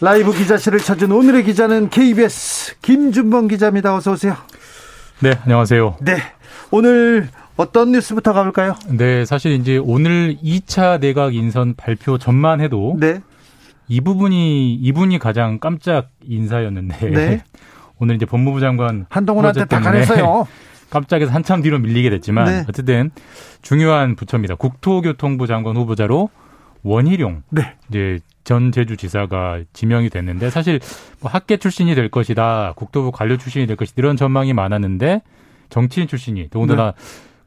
라이브 기자실을 찾은 오늘의 기자는 KBS 김준범 기자입니다. 어서 오세요. 네, 안녕하세요. 네. 오늘 어떤 뉴스부터 가볼까요? 네, 사실 이제 오늘 2차 내각 인선 발표 전만 해도 네. 이 부분이 이분이 가장 깜짝 인사였는데 네. 오늘 이제 법무부 장관 한동훈한테 다가냈어요. 깜짝에서 한참 뒤로 밀리게 됐지만 네. 어쨌든 중요한 부처입니다. 국토교통부 장관 후보자로 원희룡 네. 이제 전 제주지사가 지명이 됐는데 사실 뭐 학계 출신이 될 것이다, 국토부 관료 출신이 될 것이다 이런 전망이 많았는데 정치인 출신이 더군다나 네.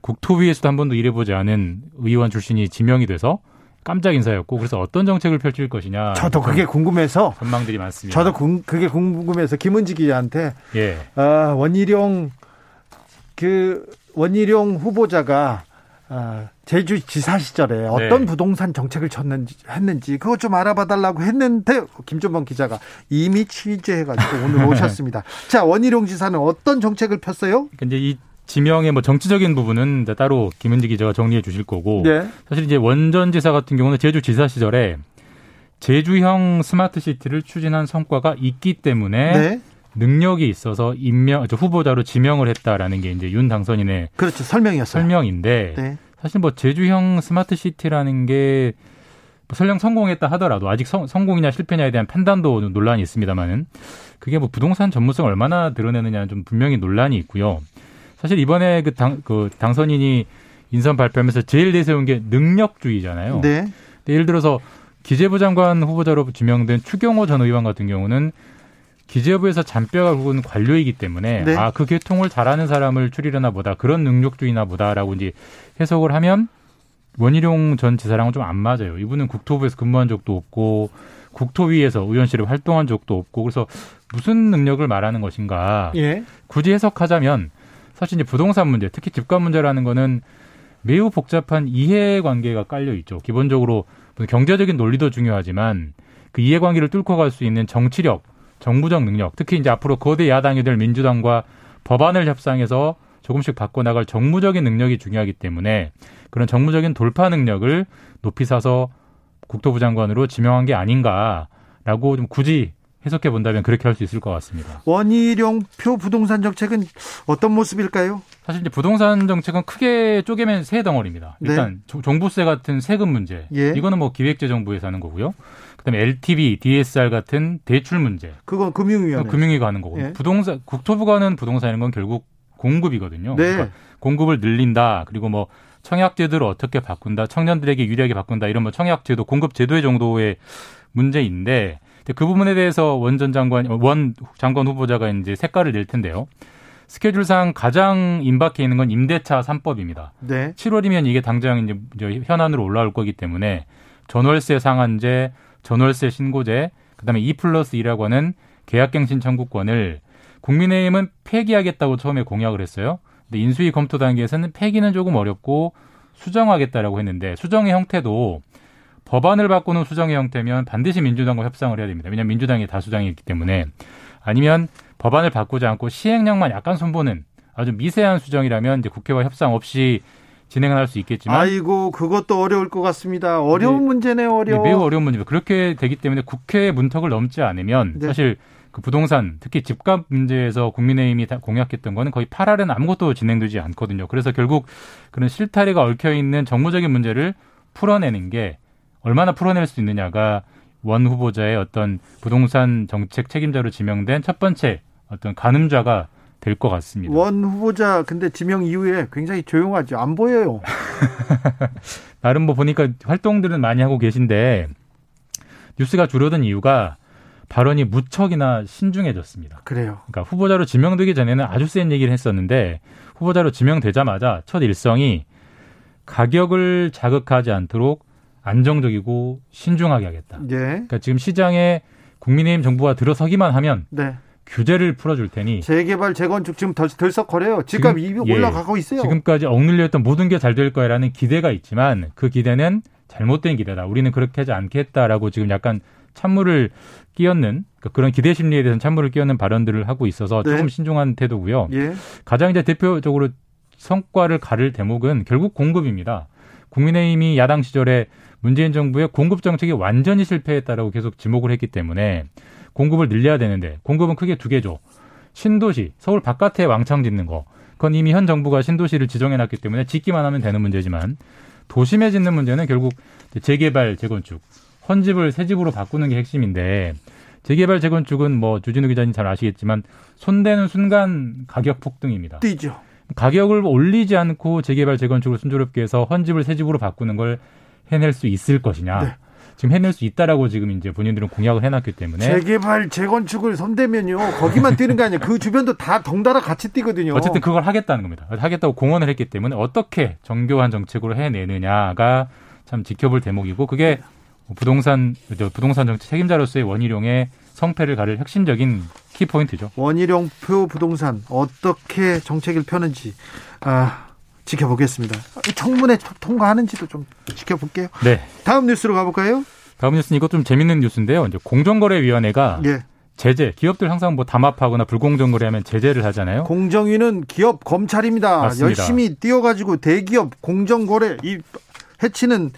국토위에서도 한 번도 일해보지 않은 의원 출신이 지명이 돼서 깜짝 인사였고 그래서 어떤 정책을 펼칠 것이냐. 저도 그게 궁금해서 전망들이 많습니다. 저도 그게 궁금해서 김은지 기자한테 예. 아, 원희룡 그 원희룡 후보자가 아, 제주 지사 시절에 어떤 네. 부동산 정책을 쳤는지 했는지 그것 좀 알아봐 달라고 했는데 김준범 기자가 이미 취재해 가지고 오늘 오셨습니다. 자 원희룡 지사는 어떤 정책을 폈어요? 이제 이 지명의 뭐 정치적인 부분은 따로 김은지 기자가 정리해 주실 거고 네. 사실 이제 원 전 지사 같은 경우는 제주 지사 시절에 제주형 smart city를 추진한 성과가 있기 때문에 네. 능력이 있어서 임명 후보자로 지명을 했다라는 게 이제 윤 당선인의 그렇죠 설명이었어요. 설명인데 네. 사실 뭐 제주형 smart city라는 게 뭐 설령 성공했다 하더라도 아직 성, 성공이냐 실패냐에 대한 판단도 논란이 있습니다만은 그게 뭐 부동산 전문성 얼마나 드러내느냐는 좀 분명히 논란이 있고요. 사실 이번에 그 당, 그 당선인이 인선 발표하면서 제일 내세운 게 능력주의잖아요. 네. 예를 들어서 기재부 장관 후보자로 지명된 추경호 전 의원 같은 경우는 기재부에서 잔뼈가 굵은 관료이기 때문에 네. 아그 계통을 잘하는 사람을 추리려나 보다 그런 능력주의나 보다라고 이제 해석을 하면 원희룡 전 지사랑은 좀 안 맞아요. 이분은 국토부에서 근무한 적도 없고 국토위에서 의원실에 활동한 적도 없고 그래서 무슨 능력을 말하는 것인가 예. 굳이 해석하자면 사실 이제 부동산 문제 특히 집값 문제라는 거는 매우 복잡한 이해관계가 깔려 있죠. 기본적으로 경제적인 논리도 중요하지만 그 이해관계를 뚫고 갈 수 있는 정치력 정부적 능력, 특히 이제 앞으로 거대 야당이 될 민주당과 법안을 협상해서 조금씩 바꿔나갈 정무적인 능력이 중요하기 때문에 그런 정무적인 돌파 능력을 높이 사서 국토부 장관으로 지명한 게 아닌가라고 좀 굳이 해석해 본다면 그렇게 할 수 있을 것 같습니다. 원희룡 표 부동산 정책은 어떤 모습일까요? 사실 이제 부동산 정책은 크게 쪼개면 세 덩어리입니다. 네. 일단 네. 종부세 같은 세금 문제, 예. 이거는 뭐 기획재정부에서 하는 거고요. 그다음에 LTV, DSR 같은 대출 문제. 그건 금융위원회. 금융위가 하는 거고. 예. 부동산 국토부가 하는 부동산인 건 결국 공급이거든요. 네. 그러니까 공급을 늘린다. 그리고 뭐 청약제도를 어떻게 바꾼다. 청년들에게 유리하게 바꾼다. 이런 뭐 청약제도, 공급제도의 정도의 문제인데 그 부분에 대해서 원전 장관, 원 장관 후보자가 이제 색깔을 낼 텐데요. 스케줄상 가장 임박해 있는 건 임대차 3법입니다. 네. 7월이면 이게 당장 이제 현안으로 올라올 거기 때문에 전월세 상한제, 전월세 신고제, 그다음에 2 플러스 2라고 하는 계약갱신 청구권을 국민의힘은 폐기하겠다고 처음에 공약을 했어요. 근데 인수위 검토 단계에서는 폐기는 조금 어렵고 수정하겠다라고 했는데 수정의 형태도 법안을 바꾸는 수정의 형태면 반드시 민주당과 협상을 해야 됩니다. 왜냐하면 민주당이 다수당이 있기 때문에 아니면 법안을 바꾸지 않고 시행령만 약간 손보는 아주 미세한 수정이라면 이제 국회와 협상 없이 진행을 할 수 있겠지만 아이고 그것도 어려울 것 같습니다. 어려운 네, 문제네요, 어려워. 네, 매우 어려운 문제입니다. 그렇게 되기 때문에 국회 문턱을 넘지 않으면 네. 사실 그 부동산 특히 집값 문제에서 국민의힘이 다 공약했던 거는 거의 8할은 아무것도 진행되지 않거든요. 그래서 결국 그런 실타래가 얽혀 있는 정무적인 문제를 풀어내는 게 얼마나 풀어낼 수 있느냐가 원 후보자의 어떤 부동산 정책 책임자로 지명된 첫 번째 어떤 가늠자가 될 것 같습니다. 원 후보자 근데 지명 이후에 굉장히 조용하죠. 안 보여요. 나름 뭐 보니까 활동들은 많이 하고 계신데 뉴스가 줄어든 이유가 발언이 무척이나 신중해졌습니다. 그래요. 그러니까 후보자로 지명되기 전에는 아주 센 얘기를 했었는데 후보자로 지명되자마자 첫 일성이 가격을 자극하지 않도록 안정적이고 신중하게 하겠다. 예. 그러니까 지금 시장에 국민의힘 정부가 들어서기만 하면 네. 규제를 풀어줄 테니 재개발 재건축 지금 덜, 덜썩거려요. 집값 이 예, 올라가고 있어요. 지금까지 억눌렸던 모든 게 잘 될 거야라는 기대가 있지만 그 기대는 잘못된 기대다. 우리는 그렇게 하지 않겠다라고 지금 약간 찬물을 끼얹는 그러니까 그런 기대 심리에 대해서는 찬물을 끼얹는 발언들을 하고 있어서 네. 조금 신중한 태도고요. 예. 가장 이제 대표적으로 성과를 가를 대목은 결국 공급입니다. 국민의힘이 야당 시절에 문재인 정부의 공급 정책이 완전히 실패했다라고 계속 지목을 했기 때문에 공급을 늘려야 되는데 공급은 크게 두 개죠. 신도시, 서울 바깥에 왕창 짓는 거. 그건 이미 현 정부가 신도시를 지정해 놨기 때문에 짓기만 하면 되는 문제지만 도심에 짓는 문제는 결국 재개발, 재건축, 헌집을 새 집으로 바꾸는 게 핵심인데 재개발, 재건축은 뭐 주진우 기자님 잘 아시겠지만 손대는 순간 가격 폭등입니다. 뛰죠. 가격을 올리지 않고 재개발, 재건축을 순조롭게 해서 헌집을 새 집으로 바꾸는 걸 해낼 수 있을 것이냐. 네. 지금 해낼 수 있다라고 지금 이제 본인들은 공약을 해놨기 때문에 재개발 재건축을 손대면요 거기만 뛰는 게 아니에요 그 주변도 다 덩달아 같이 뛰거든요. 어쨌든 그걸 하겠다는 겁니다. 하겠다고 공언을 했기 때문에 어떻게 정교한 정책으로 해내느냐가 참 지켜볼 대목이고 그게 부동산 부동산 정책 책임자로서의 원희룡의 성패를 가를 핵심적인 키포인트죠. 원희룡 표 부동산 어떻게 정책을 펴는지 아, 지켜보겠습니다. 청문회 통과하는지도 좀 지켜볼게요. 네. 다음 뉴스로 가볼까요? 다음 뉴스는 이것 좀 재밌는 뉴스인데요. 이제 공정거래위원회가 예. 제재, 기업들 항상 뭐 담합하거나 불공정 거래하면 제재를 하잖아요. 공정위는 기업 검찰입니다. 맞습니다. 열심히 뛰어가지고 대기업 공정 거래 이 해치는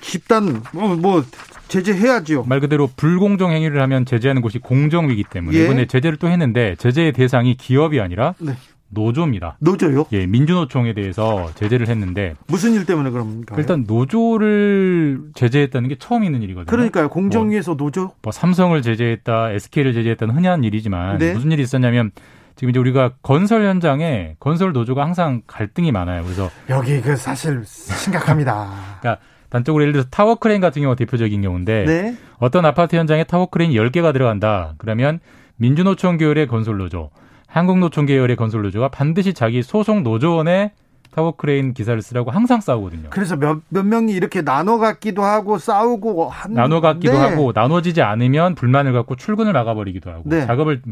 집단 뭐, 뭐 제재해야죠. 말 그대로 불공정 행위를 하면 제재하는 곳이 공정위기 때문에 예. 이번에 제재를 또 했는데 제재의 대상이 기업이 아니라 네. 노조입니다. 노조요? 예, 민주노총에 대해서 제재를 했는데 무슨 일 때문에 그럽니까? 일단 노조를 제재했다는 게 처음 있는 일이거든요. 그러니까요. 공정위에서 뭐, 노조? 뭐 삼성을 제재했다, SK를 제재했다는 흔한 일이지만 네. 무슨 일이 있었냐면 지금 이제 우리가 건설 현장에 건설 노조가 항상 갈등이 많아요. 그래서 여기 그 사실 심각합니다. 그러니까 단적으로 예를 들어서 타워 크레인 같은 경우가 대표적인 경우인데 네. 어떤 아파트 현장에 타워 크레인 10개가 들어간다. 그러면 민주노총 계열의 건설 노조, 한국노총 계열의 건설 노조가 반드시 자기 소속 노조원의 타워크레인 기사를 쓰라고 항상 싸우거든요. 그래서 몇, 몇 명이 이렇게 나눠 갖기도 하고 싸우고 한 나눠 갖기도 네. 하고 나눠지지 않으면 불만을 갖고 출근을 막아버리기도 하고 네. 작업을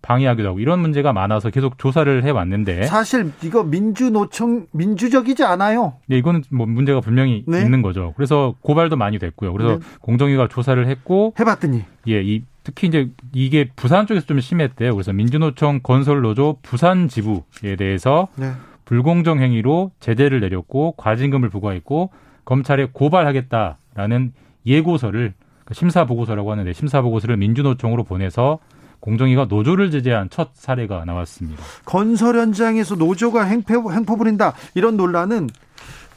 방해하기도 하고 이런 문제가 많아서 계속 조사를 해 왔는데 사실 이거 민주노총 민주적이지 않아요. 네, 이거는 뭐 문제가 분명히 네. 있는 거죠. 그래서 고발도 많이 됐고요. 그래서 네. 공정위가 조사를 했고 해봤더니 예, 이 특히 이제 이게 부산 쪽에서 좀 심했대요. 그래서 민주노총 건설노조 부산 지부에 대해서 네. 불공정 행위로 제재를 내렸고 과징금을 부과했고 검찰에 고발하겠다라는 예고서를 그러니까 심사 보고서라고 하는데 심사 보고서를 민주노총으로 보내서 공정위가 노조를 제재한 첫 사례가 나왔습니다. 건설 현장에서 노조가 행포, 행포 부린다 이런 논란은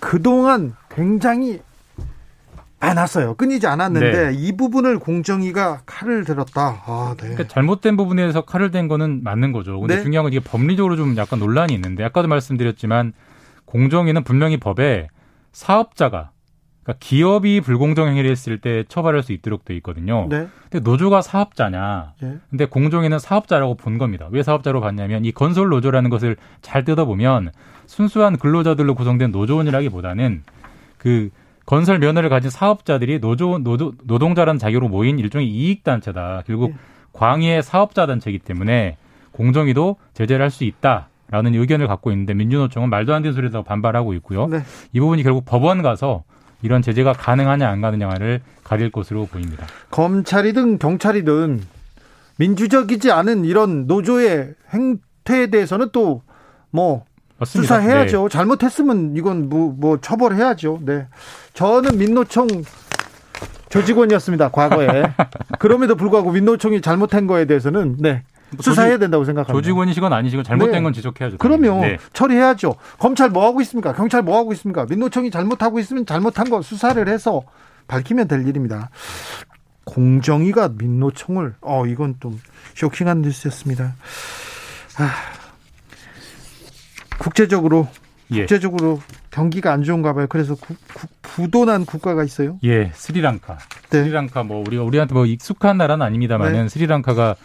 그동안 굉장히 많았어요. 끊이지 않았는데 네. 이 부분을 공정위가 칼을 들었다. 아, 네. 그러니까 잘못된 부분에서 칼을 댄 거는 맞는 거죠. 근데 네? 중요한 건 이게 법리적으로 좀 약간 논란이 있는데 아까도 말씀드렸지만 공정위는 분명히 법에 사업자가 그러니까 기업이 불공정 행위를 했을 때 처벌할 수 있도록 돼 있거든요. 네. 근데 노조가 사업자냐? 네. 근데 공정위는 사업자라고 본 겁니다. 왜 사업자로 봤냐면 이 건설 노조라는 것을 잘 뜯어보면 순수한 근로자들로 구성된 노조원이라기보다는 그 건설 면허를 가진 사업자들이 노조 노조, 노동자라는 자격으로 모인 일종의 이익 단체다. 결국 네. 광의의 사업자 단체이기 때문에 공정위도 제재를 할 수 있다라는 의견을 갖고 있는데 민주노총은 말도 안 되는 소리라고 반발하고 있고요. 네. 이 부분이 결국 법원 가서 이런 제재가 가능하냐 안 가느냐를 가릴 것으로 보입니다. 검찰이든 경찰이든 민주적이지 않은 이런 노조의 행태에 대해서는 또 뭐 맞습니다. 수사해야죠. 네. 잘못했으면 이건 뭐, 뭐 처벌해야죠. 네. 저는 민노총 조직원이었습니다. 과거에. 그럼에도 불구하고 민노총이 잘못한 거에 대해서는 네. 수사해야 된다고 생각합니다. 조직원이시건 아니시건 잘못된 네. 건 지적해야죠. 그럼요. 네. 처리해야죠. 검찰 뭐 하고 있습니까? 경찰 뭐 하고 있습니까? 민노총이 잘못하고 있으면 잘못한 거 수사를 해서 밝히면 될 일입니다. 공정위가 민노총을 어 이건 좀 쇼킹한 뉴스였습니다. 아, 국제적으로 예. 국제적으로 경기가 안 좋은가 봐요. 그래서 구, 구, 부도난 국가가 있어요. 예, 스리랑카. 네. 스리랑카 뭐 우리가 우리한테 뭐 익숙한 나라는 아닙니다만은 네. 스리랑카가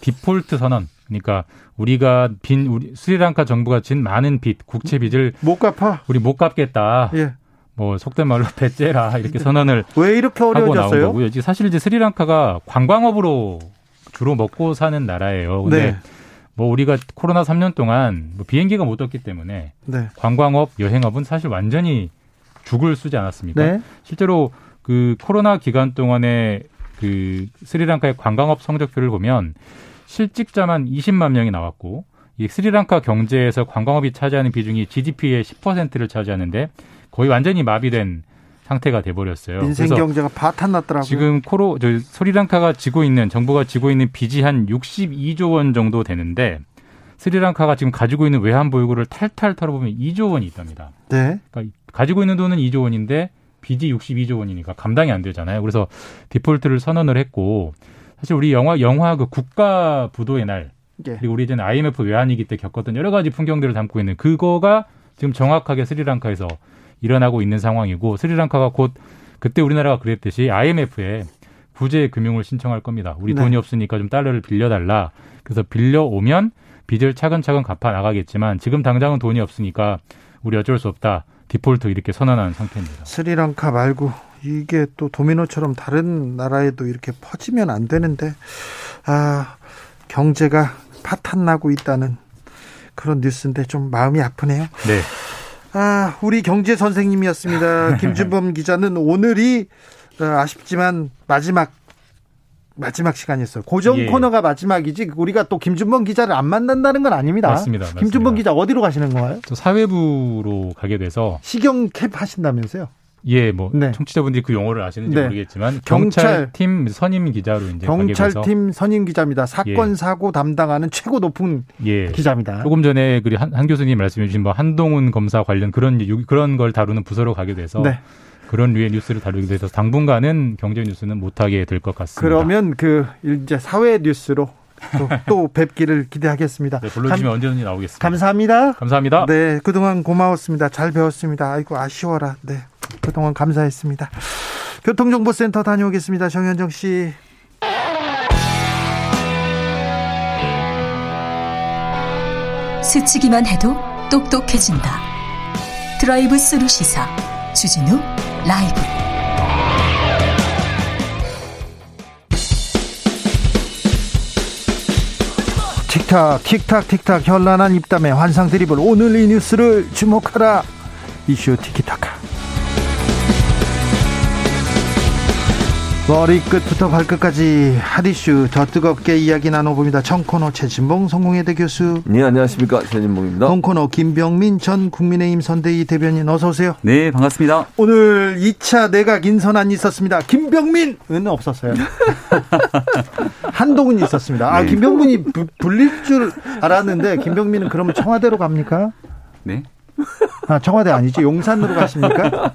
디폴트 선언 그러니까 우리가 빈 우리 스리랑카 정부가 진 많은 빚 국채 빚을 못 갚아 우리 못 갚겠다. 예. 뭐 속된 말로 배째라 이렇게 선언을 왜 이렇게 어려워졌어요? 거고요. 사실 이제 스리랑카가 관광업으로 주로 먹고 사는 나라예요. 근데 네. 뭐 우리가 코로나 3년 동안 뭐 비행기가 못 떴기 때문에 네. 관광업, 여행업은 사실 완전히 죽을 쓰지 않았습니까? 네. 실제로 그 코로나 기간 동안에 그 스리랑카의 관광업 성적표를 보면 실직자만 20만 명이 나왔고 이 스리랑카 경제에서 관광업이 차지하는 비중이 GDP의 10%를 차지하는데 거의 완전히 마비된 상태가 돼버렸어요. 민생 경제가 바탄 났더라고요. 지금 코로 저 스리랑카가 지고 있는 정부가 지고 있는 빚이 한 62조 원 정도 되는데 스리랑카가 지금 가지고 있는 외환 보유고를 탈탈 털어보면 2조 원이 있답니다. 네. 그러니까 가지고 있는 돈은 2조 원인데 빚이 62조 원이니까 감당이 안 되잖아요. 그래서 디폴트를 선언을 했고 사실 우리 영화 영화 그 국가 부도의 날 네. 그리고 우리 이제는 IMF 외환위기 때 겪었던 여러 가지 풍경들을 담고 있는 그거가 지금 정확하게 스리랑카에서 일어나고 있는 상황이고 스리랑카가 곧 그때 우리나라가 그랬듯이 IMF에 구제 금융을 신청할 겁니다. 우리 네. 돈이 없으니까 좀 달러를 빌려달라. 그래서 빌려오면 빚을 차근차근 갚아 나가겠지만 지금 당장은 돈이 없으니까 우리 어쩔 수 없다. 디폴트 이렇게 선언한 상태입니다. 스리랑카 말고 이게 또 도미노처럼 다른 나라에도 이렇게 퍼지면 안 되는데 아 경제가 파탄 나고 있다는 그런 뉴스인데 좀 마음이 아프네요. 네. 아, 우리 경제 선생님이었습니다. 김준범 기자는 오늘이 어, 아쉽지만 마지막 마지막 시간이었어요. 고정 예. 코너가 마지막이지 우리가 또 김준범 기자를 안 만난다는 건 아닙니다. 맞습니다. 맞습니다. 김준범 기자 어디로 가시는 거예요? 저 사회부로 가게 돼서 시경 캡 하신다면서요? 예, 뭐 네. 청취자분들이 그 용어를 아시는지 네. 모르겠지만 경찰팀 선임 기자로 이제 경찰팀 선임 기자입니다. 사건 예. 사고 담당하는 최고 높은 예. 기자입니다. 조금 전에 그 한, 한 교수님 말씀해 주신 뭐 한동훈 검사 관련 그런 그런 걸 다루는 부서로 가게 돼서 네. 그런 류의 뉴스를 다루게 돼서 당분간은 경제 뉴스는 못하게 될 것 같습니다. 그러면 그 이제 사회 뉴스로 또, 또 뵙기를 기대하겠습니다. 네, 불러주시면 언제든지 나오겠습니다. 감사합니다. 감사합니다. 네, 그동안 고마웠습니다. 잘 배웠습니다. 아이고 아쉬워라. 네, 그동안 감사했습니다. 교통정보센터 다녀오겠습니다. 정현정 씨. 스치기만 해도 똑똑해진다. 드라이브 스루 시사 주진우 라이브. 틱탁 틱탁 틱탁 현란한 입담의 환상 드리블 오늘 이 뉴스를 주목하라 이슈 티키타카 머리끝부터 발끝까지 핫이슈 더 뜨겁게 이야기 나눠봅니다. 청코너 최진봉 성공회대 교수. 네 안녕하십니까 최진봉입니다. 홍코너 김병민 전 국민의힘 선대위 대변인 어서 오세요. 네 반갑습니다. 오늘 2차 내각 인선안이 있었습니다. 김병민은 없었어요. 한동훈이 있었습니다. 아 네. 김병민이 부, 불릴 줄 알았는데 김병민은 그러면 청와대로 갑니까? 네. 아, 청와대 아니지 용산으로 가십니까?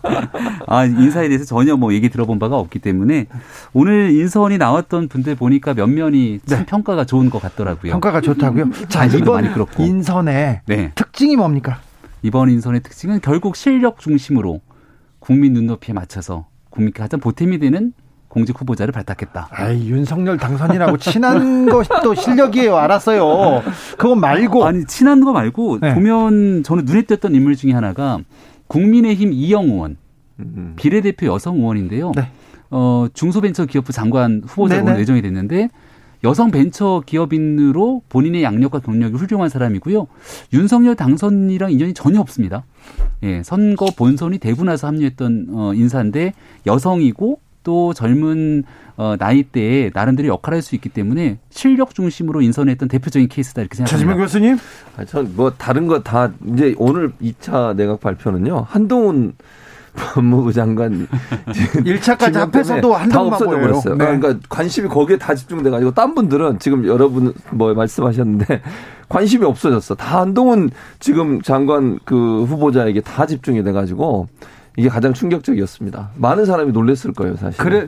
아 인사에 대해서 전혀 뭐 얘기 들어본 바가 없기 때문에 오늘 인선이 나왔던 분들 보니까 면면이 참 네. 평가가 좋은 것 같더라고요. 평가가 좋다고요? 자 이번 인선의 네. 특징이 뭡니까? 이번 인선의 특징은 결국 실력 중심으로 국민 눈높이에 맞춰서 국민께 가장 보탬이 되는 공직 후보자를 발탁했다. 아이, 윤석열 당선인하고 친한 또 실력이에요. 알았어요. 그거 말고. 아니, 친한 거 말고 네. 보면 저는 눈에 띄었던 인물 중에 하나가 국민의힘 이영 의원, 음. 비례대표 여성 의원인데요. 네. 어, 중소벤처기업부 장관 후보자로 네네. 예정이 됐는데 여성 벤처 기업인으로 본인의 양력과 경력이 훌륭한 사람이고요. 윤석열 당선이랑 인연이 전혀 없습니다. 예, 선거 본선이 되고 나서 합류했던 어, 인사인데 여성이고 또 젊은 어, 나이대에 나름대로 역할을 할 수 있기 때문에 실력 중심으로 인선했던 대표적인 케이스다 이렇게 생각합니다. 차지명 교수님? 아, 전뭐 다른 거 다 이제 오늘 2차 내각 발표는요. 한동훈 법무부 장관 1차까지 합해서도 한다 없어져 버렸어요. 네. 그러니까 관심이 거기에 다 집중돼 가지고 딴 분들은 지금 여러분 뭐 말씀하셨는데 관심이 없어졌어. 다 한동훈 지금 장관 그 후보자에게 다 집중이 돼 가지고 이게 가장 충격적이었습니다. 많은 사람이 놀랐을 거예요, 사실. 그래,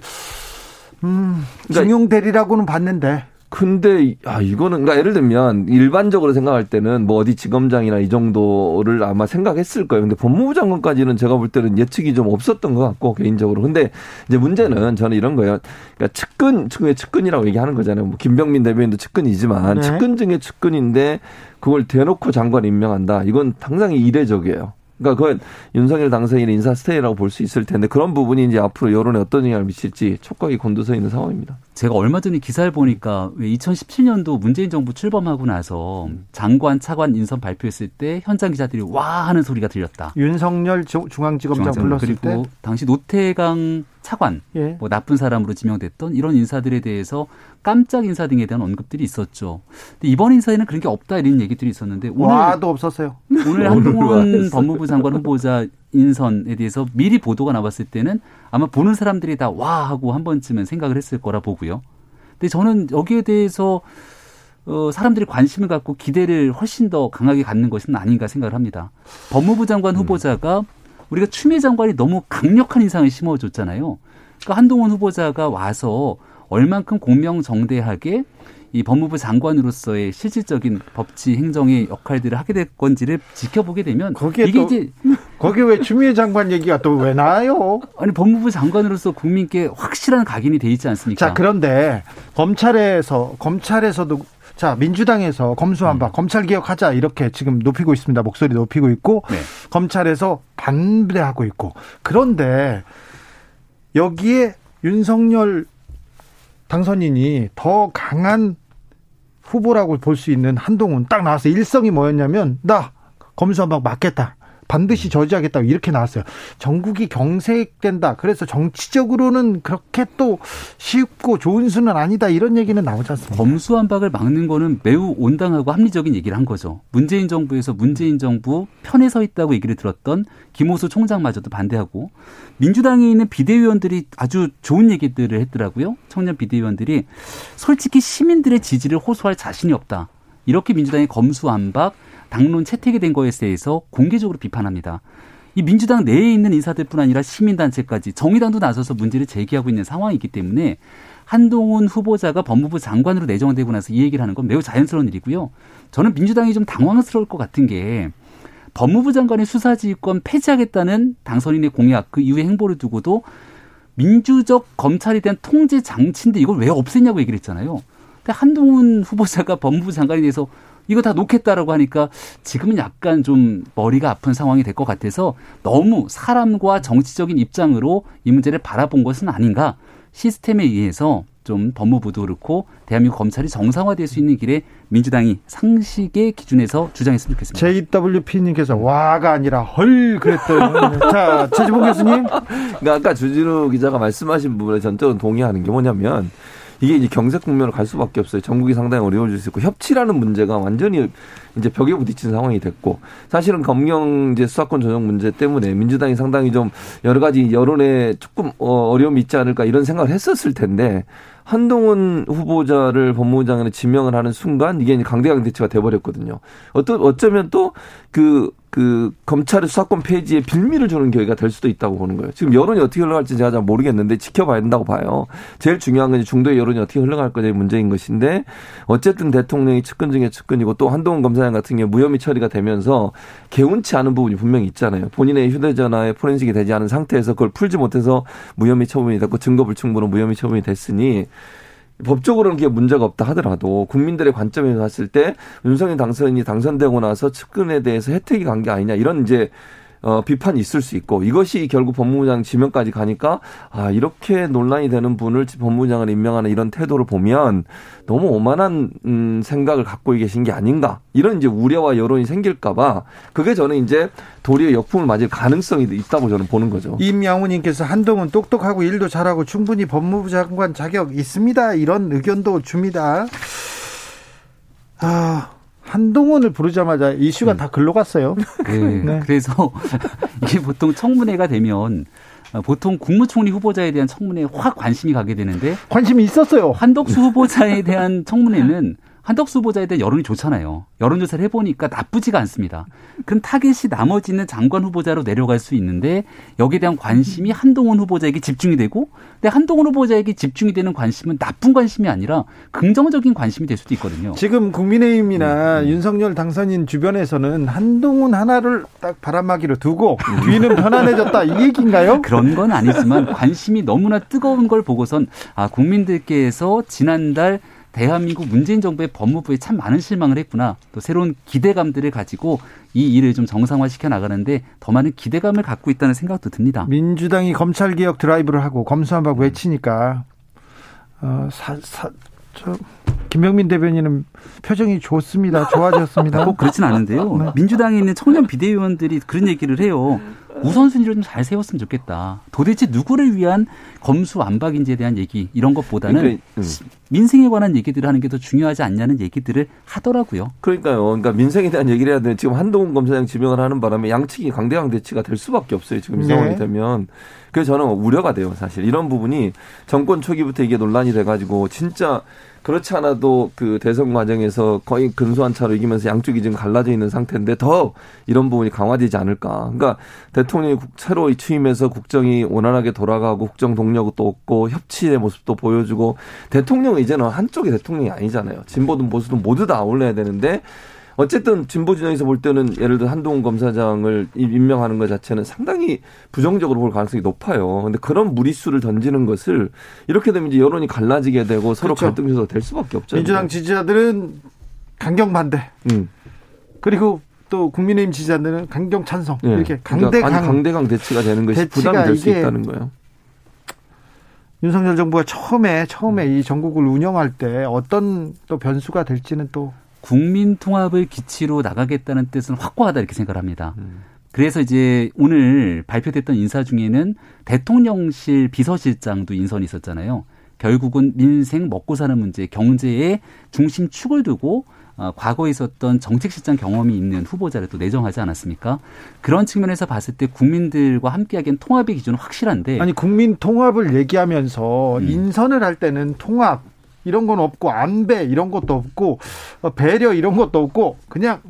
음, 그러니까 중용 대리라고는 봤는데. 근데 아 이거는 그러니까 예를 들면 일반적으로 생각할 때는 뭐 어디 지검장이나 이 정도를 아마 생각했을 거예요. 근데 법무부 장관까지는 제가 볼 때는 예측이 좀 없었던 것 같고 개인적으로. 근데 이제 문제는 저는 이런 거예요. 그러니까 측근 중에 측근이라고 얘기하는 거잖아요. 뭐 김병민 대변인도 측근이지만 네. 측근 중에 측근인데 그걸 대놓고 장관 임명한다. 이건 상당히 이례적이에요. 그러니까 그건 윤석열 당선인의 인사 스테이라고 볼 수 있을 텐데 그런 부분이 이제 앞으로 여론에 어떤 영향을 미칠지 촉각이 곤두서 있는 상황입니다. 제가 얼마 전에 기사를 보니까 2017년도 문재인 정부 출범하고 나서 장관 차관 인선 발표했을 때 현장 기자들이 와 하는 소리가 들렸다. 윤석열 중앙지검장 불렀을 그리고 때 당시 노태강 차관 예. 뭐 나쁜 사람으로 지명됐던 이런 인사들에 대해서 깜짝 인사 등에 대한 언급들이 있었죠. 근데 이번 인사에는 그런 게 없다 이런 얘기들이 있었는데 오늘 와도 없었어요. 오늘 한동훈 법무부 장관 후보자 인선에 대해서 미리 보도가 나왔을 때는 아마 보는 사람들이 다 와 하고 한 번쯤은 생각을 했을 거라 보고요. 근데 저는 여기에 대해서 어, 사람들이 관심을 갖고 기대를 훨씬 더 강하게 갖는 것은 아닌가 생각을 합니다. 법무부 장관 음. 후보자가 우리가 추미애 장관이 너무 강력한 인상을 심어줬잖아요. 그러니까 한동훈 후보자가 와서 얼만큼 공명정대하게 이 법무부 장관으로서의 실질적인 법치 행정의 역할들을 하게 될 건지를 지켜보게 되면 거기에 이게 이제 거기 왜 추미애 장관 얘기가 또 왜 나와요? 아니 법무부 장관으로서 국민께 확실한 각인이 돼 있지 않습니까? 자 그런데 검찰에서 검찰에서도 자 민주당에서 검수한박 음. 검찰 개혁하자 이렇게 지금 높이고 있습니다 목소리 높이고 있고 네. 검찰에서 반대하고 있고 그런데 여기에 윤석열 당선인이 더 강한 후보라고 볼 수 있는 한동훈 딱 나와서 일성이 뭐였냐면 나 검수한박 맞겠다. 반드시 저지하겠다고 이렇게 나왔어요. 전국이 경색된다. 그래서 정치적으로는 그렇게 또 쉽고 좋은 수는 아니다. 이런 얘기는 나오지 않습니다. 검수한박을 막는 거는 매우 온당하고 합리적인 얘기를 한 거죠. 문재인 정부에서 문재인 정부 편에 서 있다고 얘기를 들었던 김호수 총장마저도 반대하고 민주당에 있는 비대위원들이 아주 좋은 얘기들을 했더라고요. 청년 비대위원들이 솔직히 시민들의 지지를 호소할 자신이 없다. 이렇게 민주당이 검수안박 당론 채택이 된 거에 대해서 공개적으로 비판합니다. 이 민주당 내에 있는 인사들뿐 아니라 시민단체까지 정의당도 나서서 문제를 제기하고 있는 상황이기 때문에 한동훈 후보자가 법무부 장관으로 내정되고 나서 이 얘기를 하는 건 매우 자연스러운 일이고요. 저는 민주당이 좀 당황스러울 것 같은 게 법무부 장관의 수사지휘권 폐지하겠다는 당선인의 공약 그 이후의 행보를 두고도 민주적 검찰에 대한 통제 장치인데 이걸 왜 없앴냐고 얘기를 했잖아요. 근데 한동훈 후보자가 법무부 장관에 대해서 이거 다 놓겠다라고 하니까 지금은 약간 좀 머리가 아픈 상황이 될 것 같아서 너무 사람과 정치적인 입장으로 이 문제를 바라본 것은 아닌가 시스템에 의해서 좀 법무부도 그렇고 대한민국 검찰이 정상화될 수 있는 길에 민주당이 상식의 기준에서 주장했으면 좋겠습니다. JWP님께서 와가 아니라 헐 그랬더니 자 최지봉 교수님. 그러니까 아까 주진우 기자가 말씀하신 부분에 전적으로 동의하는 게 뭐냐면 이게 이제 경색 국면으로 갈 수밖에 없어요. 전국이 상당히 어려워질 수 있고 협치라는 문제가 완전히 이제 벽에 부딪힌 상황이 됐고 사실은 검경 이제 수사권 조정 문제 때문에 민주당이 상당히 좀 여러 가지 여론에 조금 어, 어려움이 있지 않을까 이런 생각을 했었을 텐데 한동훈 후보자를 법무부 장관에 지명을 하는 순간 이게 이제 강대강 대치가 돼버렸거든요. 어떤 어쩌면 또 그 그 검찰의 수사권 폐지에 빌미를 주는 계기가 될 수도 있다고 보는 거예요. 지금 여론이 어떻게 흘러갈지 제가 잘 모르겠는데 지켜봐야 된다고 봐요. 제일 중요한 건 중도의 여론이 어떻게 흘러갈 거냐의 문제인 것인데 어쨌든 대통령이 측근 중에 측근이고 또 한동훈 검사장 같은 경우 무혐의 처리가 되면서 개운치 않은 부분이 분명히 있잖아요. 본인의 휴대전화에 포렌식이 되지 않은 상태에서 그걸 풀지 못해서 무혐의 처분이 됐고 증거 불충분으로 무혐의 처분이 됐으니 법적으로는 그게 문제가 없다 하더라도 국민들의 관점에서 봤을 때 윤석열 당선인이 당선되고 나서 측근에 대해서 혜택이 간 게 아니냐 이런 이제 어, 비판이 있을 수 있고 이것이 결국 법무부장 지명까지 가니까 아 이렇게 논란이 되는 분을 법무부장을 임명하는 이런 태도를 보면 너무 오만한 음, 생각을 갖고 계신 게 아닌가 이런 이제 우려와 여론이 생길까봐 그게 저는 이제 도리어 역풍을 맞을 가능성이 있다고 저는 보는 거죠. 임양우님께서 한동훈 똑똑하고 일도 잘하고 충분히 법무부 장관 자격 있습니다 이런 의견도 줍니다. 아. 한동훈을 부르자마자 이슈가 음. 다 글로 갔어요. 네. 네. 그래서 이게 보통 청문회가 되면 어, 보통 국무총리 후보자에 대한 청문회에 확 관심이 가게 되는데 관심이 있었어요. 한덕수 후보자에 대한 청문회는 한덕수 후보자에 대한 여론이 좋잖아요. 여론조사를 해보니까 나쁘지가 않습니다. 그럼 타겟이 나머지 는 장관 후보자로 내려갈 수 있는데 여기에 대한 관심이 한동훈 후보자에게 집중이 되고 근데 한동훈 후보자에게 집중이 되는 관심은 나쁜 관심이 아니라 긍정적인 관심이 될 수도 있거든요. 지금 국민의힘이나 음. 윤석열 당선인 주변에서는 한동훈 하나를 딱 바람막이로 두고 뒤는 편안해졌다 이 얘기인가요? 그런 건 아니지만 관심이 너무나 뜨거운 걸 보고선 아 국민들께서 지난달 대한민국 문재인 정부의 법무부에 참 많은 실망을 했구나. 또 새로운 기대감들을 가지고 이 일을 좀 정상화시켜 나가는데 더 많은 기대감을 갖고 있다는 생각도 듭니다. 민주당이 검찰 개혁 드라이브를 하고 검수한박 외치니까 어, 사, 사, 저 김병민 대변인은 표정이 좋습니다. 좋아졌습니다. 꼭 그렇진 않은데요. 네. 민주당에 있는 청년 비대위원들이 그런 얘기를 해요. 우선순위를 좀 잘 세웠으면 좋겠다. 도대체 누구를 위한 검수 안박인지에 대한 얘기 이런 것보다는 그러니까, 음. 민생에 관한 얘기들을 하는 게 더 중요하지 않냐는 얘기들을 하더라고요. 그러니까요. 그러니까 민생에 대한 얘기를 해야 되는 지금 한동훈 검사장 지명을 하는 바람에 양측이 강대강 대치가 될 수밖에 없어요. 지금 이 네. 상황이 되면. 그래서 저는 우려가 돼요. 사실 이런 부분이 정권 초기부터 이게 논란이 돼가지고 진짜 그렇지 않아도 그 대선 과정에서 거의 근소한 차로 이기면서 양쪽이 지금 갈라져 있는 상태인데 더 이런 부분이 강화되지 않을까. 그러니까 대통령이 새로 취임해서 국정이 원활하게 돌아가고 국정 동력도 없고 협치의 모습도 보여주고 대통령은 이제는 한쪽의 대통령이 아니잖아요. 진보든 보수든 모두 다 어울려야 되는데 어쨌든 진보 진영에서 볼 때는 예를 들어 한동훈 검사장을 임명하는 것 자체는 상당히 부정적으로 볼 가능성이 높아요. 근데 그런 무리수를 던지는 것을 이렇게 되면 이제 여론이 갈라지게 되고 서로 그렇죠. 갈등 요소가 될 수밖에 없죠. 민주당 지지자들은 강경 반대. 음. 그리고 또 국민의힘 지지자들은 강경 찬성. 네. 이렇게 강대강 그러니까 강대강 대치가 되는 것이 부담이 될 수 있다는 거예요. 윤석열 정부가 처음에 처음에 음. 이 전국을 운영할 때 어떤 또 변수가 될지는 또 국민 통합을 기치로 나가겠다는 뜻은 확고하다 이렇게 생각을 합니다. 음. 그래서 이제 오늘 발표됐던 인사 중에는 대통령실 비서실장도 인선이 있었잖아요. 결국은 민생 먹고 사는 문제, 경제의 중심 축을 두고 어, 과거에 있었던 정책실장 경험이 있는 후보자를 또 내정하지 않았습니까? 그런 측면에서 봤을 때 국민들과 함께하기엔 통합의 기준은 확실한데 아니 국민 통합을 얘기하면서 음. 인선을 할 때는 통합 이런 건 없고 안배 이런 것도 없고 어, 배려 이런 것도 없고 그냥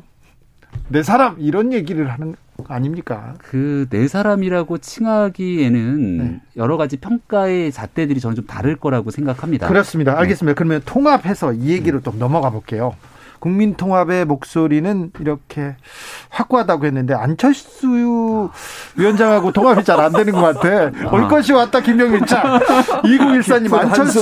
내 사람 이런 얘기를 하는 거 아닙니까? 그 내 사람이라고 칭하기에는 네. 여러 가지 평가의 잣대들이 저는 좀 다를 거라고 생각합니다. 그렇습니다. 알겠습니다. 네. 그러면 통합해서 이 얘기로 좀 넘어가 볼게요. 국민통합의 목소리는 이렇게 확고하다고 했는데 안철수 위원장하고 통합이 잘 안 되는 것 같아. 올 것이 왔다 김영민 자 2914님 안철수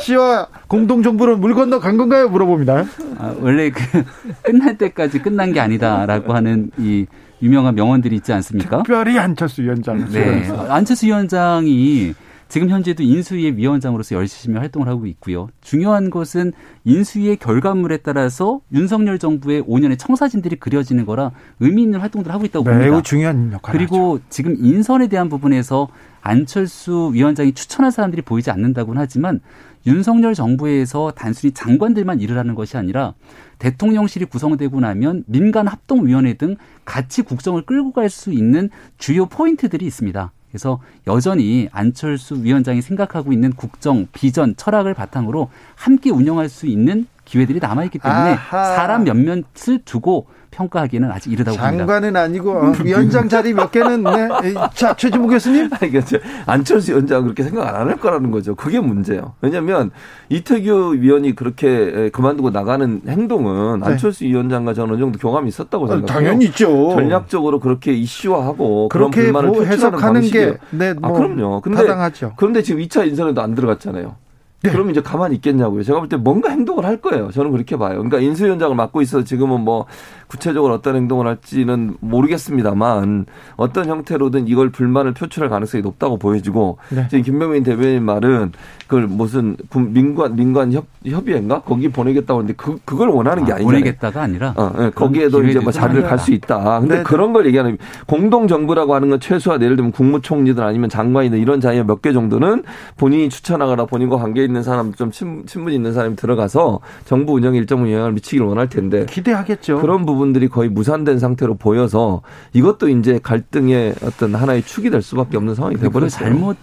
씨와 공동 정부를 물 건너 간 건가요? 물어봅니다. 아, 원래 그 끝날 때까지 끝난 게 아니다라고 하는 이 유명한 명언들이 있지 않습니까? 특별히 안철수 위원장. 네. 안철수 위원장이 지금 현재도 인수위의 위원장으로서 열심히 활동을 하고 있고요. 중요한 것은 인수위의 결과물에 따라서 윤석열 정부의 5년의 청사진들이 그려지는 거라 의미 있는 활동들을 하고 있다고 봅니다. 매우 중요한 역할 그리고 하죠. 지금 인선에 대한 부분에서 안철수 위원장이 추천한 사람들이 보이지 않는다고는 하지만 윤석열 정부에서 단순히 장관들만 일을 하는 것이 아니라 대통령실이 구성되고 나면 민간 합동위원회 등 같이 국정을 끌고 갈 수 있는 주요 포인트들이 있습니다. 그래서 여전히 안철수 위원장이 생각하고 있는 국정, 비전, 철학을 바탕으로 함께 운영할 수 있는 기회들이 남아있기 때문에 아하. 사람 몇몇을 두고 평가하기에는 아직 이르다고 봅니다. 장관은 아니고 어, 위원장 자리 몇 개는 네. 자 최진무 교수님. 그러니까 안철수 위원장 그렇게 생각 안 할 거라는 거죠. 그게 문제예요. 왜냐하면 이태규 위원이 그렇게 그만두고 나가는 행동은 네. 안철수 위원장과 저는 어느 정도 교감이 있었다고 어, 생각해요. 당연히 있죠. 전략적으로 그렇게 이슈화하고 그렇게 그런 불만을 뭐 해석하는 게 네, 뭐 아, 그럼요. 근데 타당하죠. 그런데 지금 2차 인선에도 안 들어갔잖아요. 네. 그럼 이제 가만히 있겠냐고요. 제가 볼 때 뭔가 행동을 할 거예요. 저는 그렇게 봐요. 그러니까 인수위원장을 맡고 있어 지금은 뭐 구체적으로 어떤 행동을 할지는 모르겠습니다만 어떤 형태로든 이걸 불만을 표출할 가능성이 높다고 보여지고 네. 지금 김병민 대변인 말은 그걸 무슨 민관 민관 협 협의회인가 거기 보내겠다고 하는데 그 그걸 원하는 게 아, 아니잖아요. 보내겠다가 아니라 어, 네. 거기에도 이제 뭐 자리를 갈 수 있다. 근데 네. 그런 걸 얘기하는 공동 정부라고 하는 건 최소한 예를 들면 국무총리든 아니면 장관이든 이런 자리에 몇 개 정도는 본인이 추천하거나 본인과 관계 있는 사람 좀 친분 있는 사람이 들어가서 정부 운영에 일정 영향을 미치기를 원할 텐데 기대하겠죠. 그런 부분 들이 거의 무산된 상태로 보여서 이것도 이제 갈등의 어떤 하나의 축이 될 수밖에 없는 상황이 되버렸어요. 잘못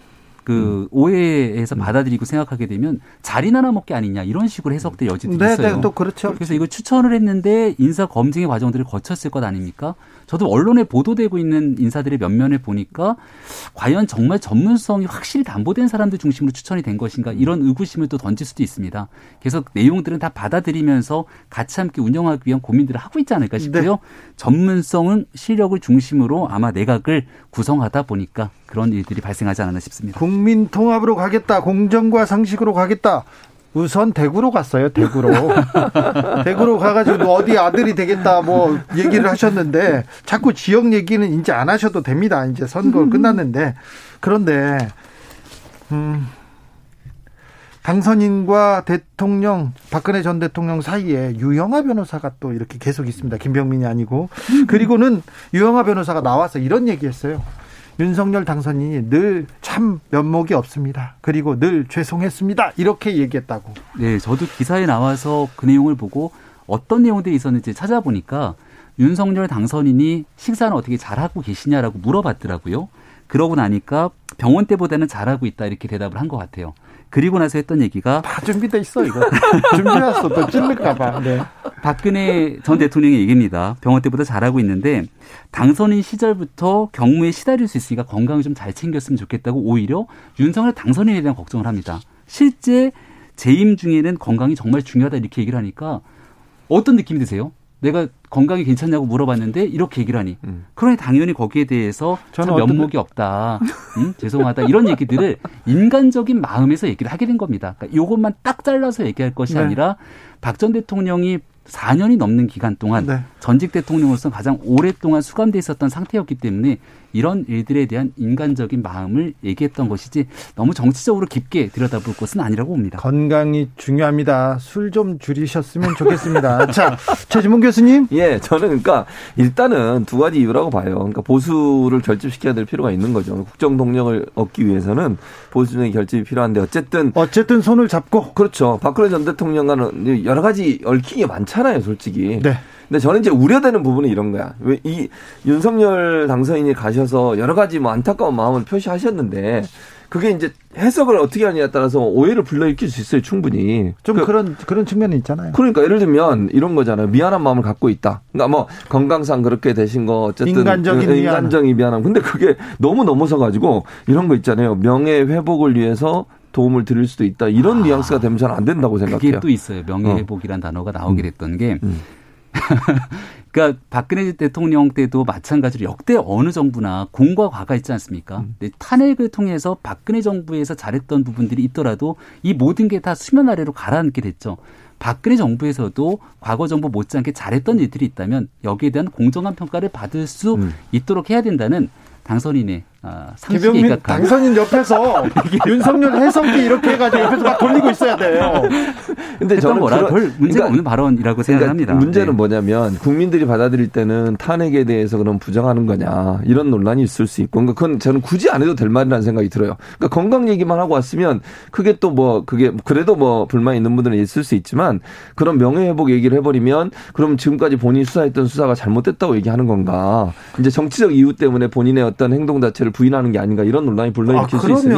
그 음. 오해에서 음. 받아들이고 생각하게 되면 자리나 나 먹기 아니냐 이런 식으로 해석될 여지도 네, 있어요. 네, 또 그렇죠. 그래서 이거 추천을 했는데 인사 검증의 과정들을 거쳤을 것 아닙니까? 저도 언론에 보도되고 있는 인사들의 면면을 보니까 과연 정말 전문성이 확실히 담보된 사람들 중심으로 추천이 된 것인가 이런 의구심을 또 던질 수도 있습니다. 그래서 내용들은 다 받아들이면서 같이 함께 운영하기 위한 고민들을 하고 있지 않을까 싶고요. 네. 전문성은 실력을 중심으로 아마 내각을 구성하다 보니까 그런 일들이 발생하지 않았나 싶습니다. 국민 통합으로 가겠다. 공정과 상식으로 가겠다. 우선 대구로 갔어요. 대구로. 대구로 가가지고 어디 아들이 되겠다 뭐 얘기를 하셨는데 자꾸 지역 얘기는 이제 안 하셔도 됩니다. 이제 선거 끝났는데 그런데 음. 당선인과 대통령 박근혜 전 대통령 사이에 유영아 변호사가 또 이렇게 계속 있습니다. 김병민이 아니고 그리고는 유영아 변호사가 나와서 이런 얘기했어요. 윤석열 당선인이 늘 참 면목이 없습니다. 그리고 늘 죄송했습니다. 이렇게 얘기했다고. 네, 저도 기사에 나와서 그 내용을 보고 어떤 내용들이 있었는지 찾아보니까 윤석열 당선인이 식사는 어떻게 잘하고 계시냐라고 물어봤더라고요. 그러고 나니까 병원 때보다는 잘하고 있다 이렇게 대답을 한 것 같아요. 그리고 나서 했던 얘기가 다 준비돼 있어 이거 준비했어 또 찔릴까봐. 네. 박근혜 전 대통령의 얘기입니다. 병원 때보다 잘하고 있는데 당선인 시절부터 경무에 시달릴 수 있으니까 건강을 좀잘 챙겼으면 좋겠다고 오히려 윤석열 당선인에 대한 걱정을 합니다. 실제 재임 중에는 건강이 정말 중요하다 이렇게 얘기를 하니까 어떤 느낌이 드세요? 내가 건강이 괜찮냐고 물어봤는데 이렇게 얘기를 하니 음. 그러니 당연히 거기에 대해서 참 면목이 없다 음? 죄송하다 이런 얘기들을 인간적인 마음에서 얘기를 하게 된 겁니다 그러니까 이것만 딱 잘라서 얘기할 것이 네. 아니라 박 전 대통령이 4년이 넘는 기간 동안 네. 전직 대통령으로서 가장 오랫동안 수감돼 있었던 상태였기 때문에 이런 일들에 대한 인간적인 마음을 얘기했던 것이지 너무 정치적으로 깊게 들여다볼 것은 아니라고 봅니다. 건강이 중요합니다. 술 좀 줄이셨으면 좋겠습니다. 자, 최지문 교수님. 예, 저는 그러니까 일단은 두 가지 이유라고 봐요. 그러니까 보수를 결집시켜야 될 필요가 있는 거죠. 국정 동력을 얻기 위해서는 보수적인 결집이 필요한데 어쨌든 어쨌든 손을 잡고 그렇죠. 박근혜 전 대통령과는 여러 가지 얽힌 게 많잖아요, 솔직히. 네. 근데 저는 이제 우려되는 부분은 이런 거야. 왜 이 윤석열 당선인이 가셔서 여러 가지 뭐 안타까운 마음을 표시하셨는데 그게 이제 해석을 어떻게 하느냐에 따라서 오해를 불러일으킬 수 있어요, 충분히. 좀 그, 런 그런 측면이 있잖아요. 그러니까 예를 들면 이런 거잖아요. 미안한 마음을 갖고 있다. 그러니까 뭐 건강상 그렇게 되신 거 어쨌든 인간적인 그, 인간적인 미안함. 근데 그게 너무 넘어서 가지고 이런 거 있잖아요. 명예 회복을 위해서 도움을 드릴 수도 있다. 이런 아, 뉘앙스가 되면 잘 안 된다고 생각해요. 그게 또 있어요. 명예 회복이란 어. 단어가 나오게 음. 됐던 게 음. 그러니까 박근혜 대통령 때도 마찬가지로 역대 어느 정부나 공과 과가 있지 않습니까? 음. 탄핵을 통해서 박근혜 정부에서 잘했던 부분들이 있더라도 이 모든 게 다 수면 아래로 가라앉게 됐죠. 박근혜 정부에서도 과거 정부 못지않게 잘했던 일들이 있다면 여기에 대한 공정한 평가를 받을 수 음. 있도록 해야 된다는 당선인의 아, 김병민 당선인 옆에서 윤석열 해석이 이렇게 해가지고 옆에서 막 돌리고 있어야 돼요. 근데 저는 뭐라 그런, 별 문제가 그러니까, 없는 발언이라고 그러니까 생각합니다. 그러니까 문제는 네. 뭐냐면 국민들이 받아들일 때는 탄핵에 대해서 그럼 부정하는 거냐 이런 논란이 있을 수 있고 그러니까 그건 저는 굳이 안 해도 될 말이라는 생각이 들어요. 그러니까 건강 얘기만 하고 왔으면 그게 또 뭐 그게 그래도 뭐 불만 있는 분들은 있을 수 있지만 그런 명예회복 얘기를 해버리면 그럼 지금까지 본인이 수사했던 수사가 잘못됐다고 얘기하는 건가? 이제 정치적 이유 때문에 본인의 어떤 행동 자체를 부인하는 게 아닌가 이런 논란이 불러일으킬 아, 수 있으니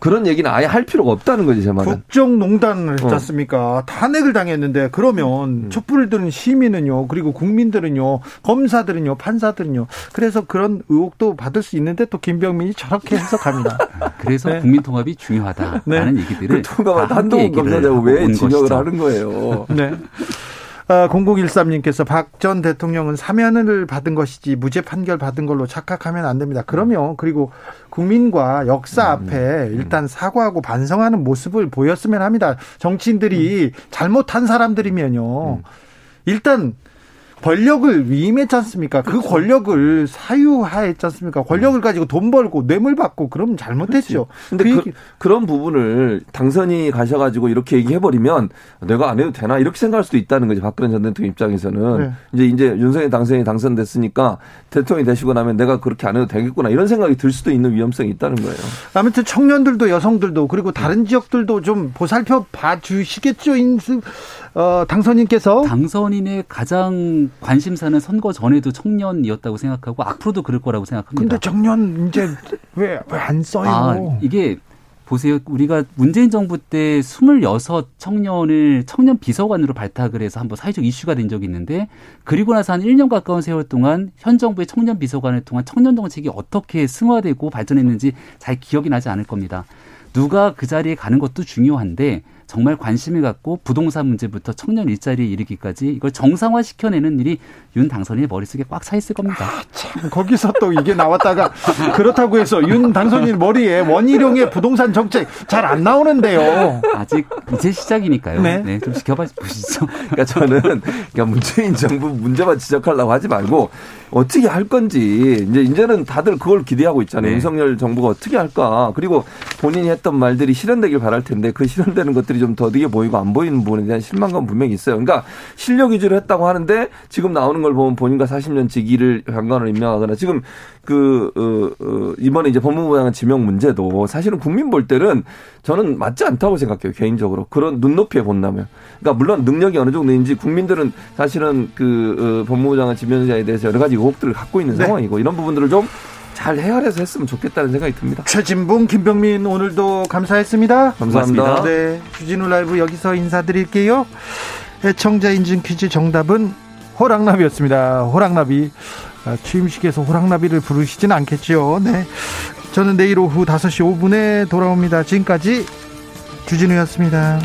그런 얘기는 아예 할 필요가 없다는 거지 제 말은. 국정농단을 했지 않습니까? 어. 탄핵을 당했는데 그러면 음. 촛불을 드는 시민은요, 그리고 국민들은요, 검사들은요, 판사들은요. 그래서 그런 의혹도 받을 수 있는데 또 김병민이 저렇게 해석합니다. 그래서 네. 국민 통합이 중요하다라는 네. 얘기들을 그 통합을 한동훈 검사냐고 왜 진역을 하는 거예요. 네. 0013님께서 박 전 대통령은 사면을 받은 것이지 무죄 판결 받은 걸로 착각하면 안 됩니다. 그러면 그리고 국민과 역사 음, 앞에 음. 일단 사과하고 반성하는 모습을 보였으면 합니다. 정치인들이 음. 잘못한 사람들이면요. 일단 권력을 위임했지 않습니까? 그 그렇죠. 권력을 사유화했지 않습니까? 권력을 가지고 돈 벌고 뇌물 받고 그러면 잘못했죠. 그런데 그, 그런 부분을 당선이 가셔가지고 이렇게 얘기해버리면 내가 안 해도 되나 이렇게 생각할 수도 있다는 거지 박근혜 전 대통령 입장에서는 네. 이제 이제 윤석열 당선이 당선됐으니까 대통령이 되시고 나면 내가 그렇게 안 해도 되겠구나 이런 생각이 들 수도 있는 위험성이 있다는 거예요. 아무튼 청년들도 여성들도 그리고 다른 지역들도 좀 보살펴 봐 주시겠죠 인수 어, 당선인께서 당선인의 가장 관심사는 선거 전에도 청년이었다고 생각하고 앞으로도 그럴 거라고 생각합니다. 근데 청년 이제 왜왜안 써요? 아, 이게 보세요. 우리가 문재인 정부 때 26 청년을 청년 비서관으로 발탁을 해서 한번 사회적 이슈가 된 적이 있는데 그리고 나서 한 1년 가까운 세월 동안 현 정부의 청년 비서관을 통한 청년 정책이 어떻게 승화되고 발전했는지 잘 기억이 나지 않을 겁니다. 누가 그 자리에 가는 것도 중요한데 정말 관심을 갖고 부동산 문제부터 청년 일자리에 이르기까지 이걸 정상화 시켜내는 일이 윤 당선인의 머릿속에 꽉 차 있을 겁니다. 아, 참 거기서 또 이게 나왔다가 그렇다고 해서 윤 당선인 머리에 원희룡의 부동산 정책 잘 안 나오는데요. 아직 이제 시작이니까요. 네, 네 좀 지켜봐 보시죠. 그러니까 저는 그러니까 문재인 정부 문제만 지적하려고 하지 말고 어떻게 할 건지 이제 이제는 다들 그걸 기대하고 있잖아요. 네. 윤석열 정부가 어떻게 할까? 그리고 본인이 했던 말들이 실현되길 바랄 텐데 그 실현되는 것들이 좀 더디게 보이고 안 보이는 부분에 대한 실망감 분명히 있어요. 그러니까 실력 위주로 했다고 하는데 지금 나오는 걸 보면 본인과 40년 지기를 장관을 임명하거나 지금 그 어, 어, 이번에 이제 법무부 장관 지명 문제도 사실은 국민 볼 때는 저는 맞지 않다고 생각해요 개인적으로 그런 눈높이에 본다면 그러니까 물론 능력이 어느 정도인지 국민들은 사실은 그 어, 법무부 장관 지명자에 대해서 여러 가지 의혹들을 갖고 있는 네. 상황이고 이런 부분들을 좀 잘 헤아려서 했으면 좋겠다는 생각이 듭니다. 최진봉, 김병민 오늘도 감사했습니다. 감사합니다. 고맙습니다. 네, 주진우 라이브 여기서 인사드릴게요. 애청자 인증 퀴즈 정답은 호랑나비였습니다. 호랑나비. 아, 취임식에서 호랑나비를 부르시진 않겠죠. 네. 저는 내일 오후 5시 5분에 돌아옵니다. 지금까지 주진우였습니다.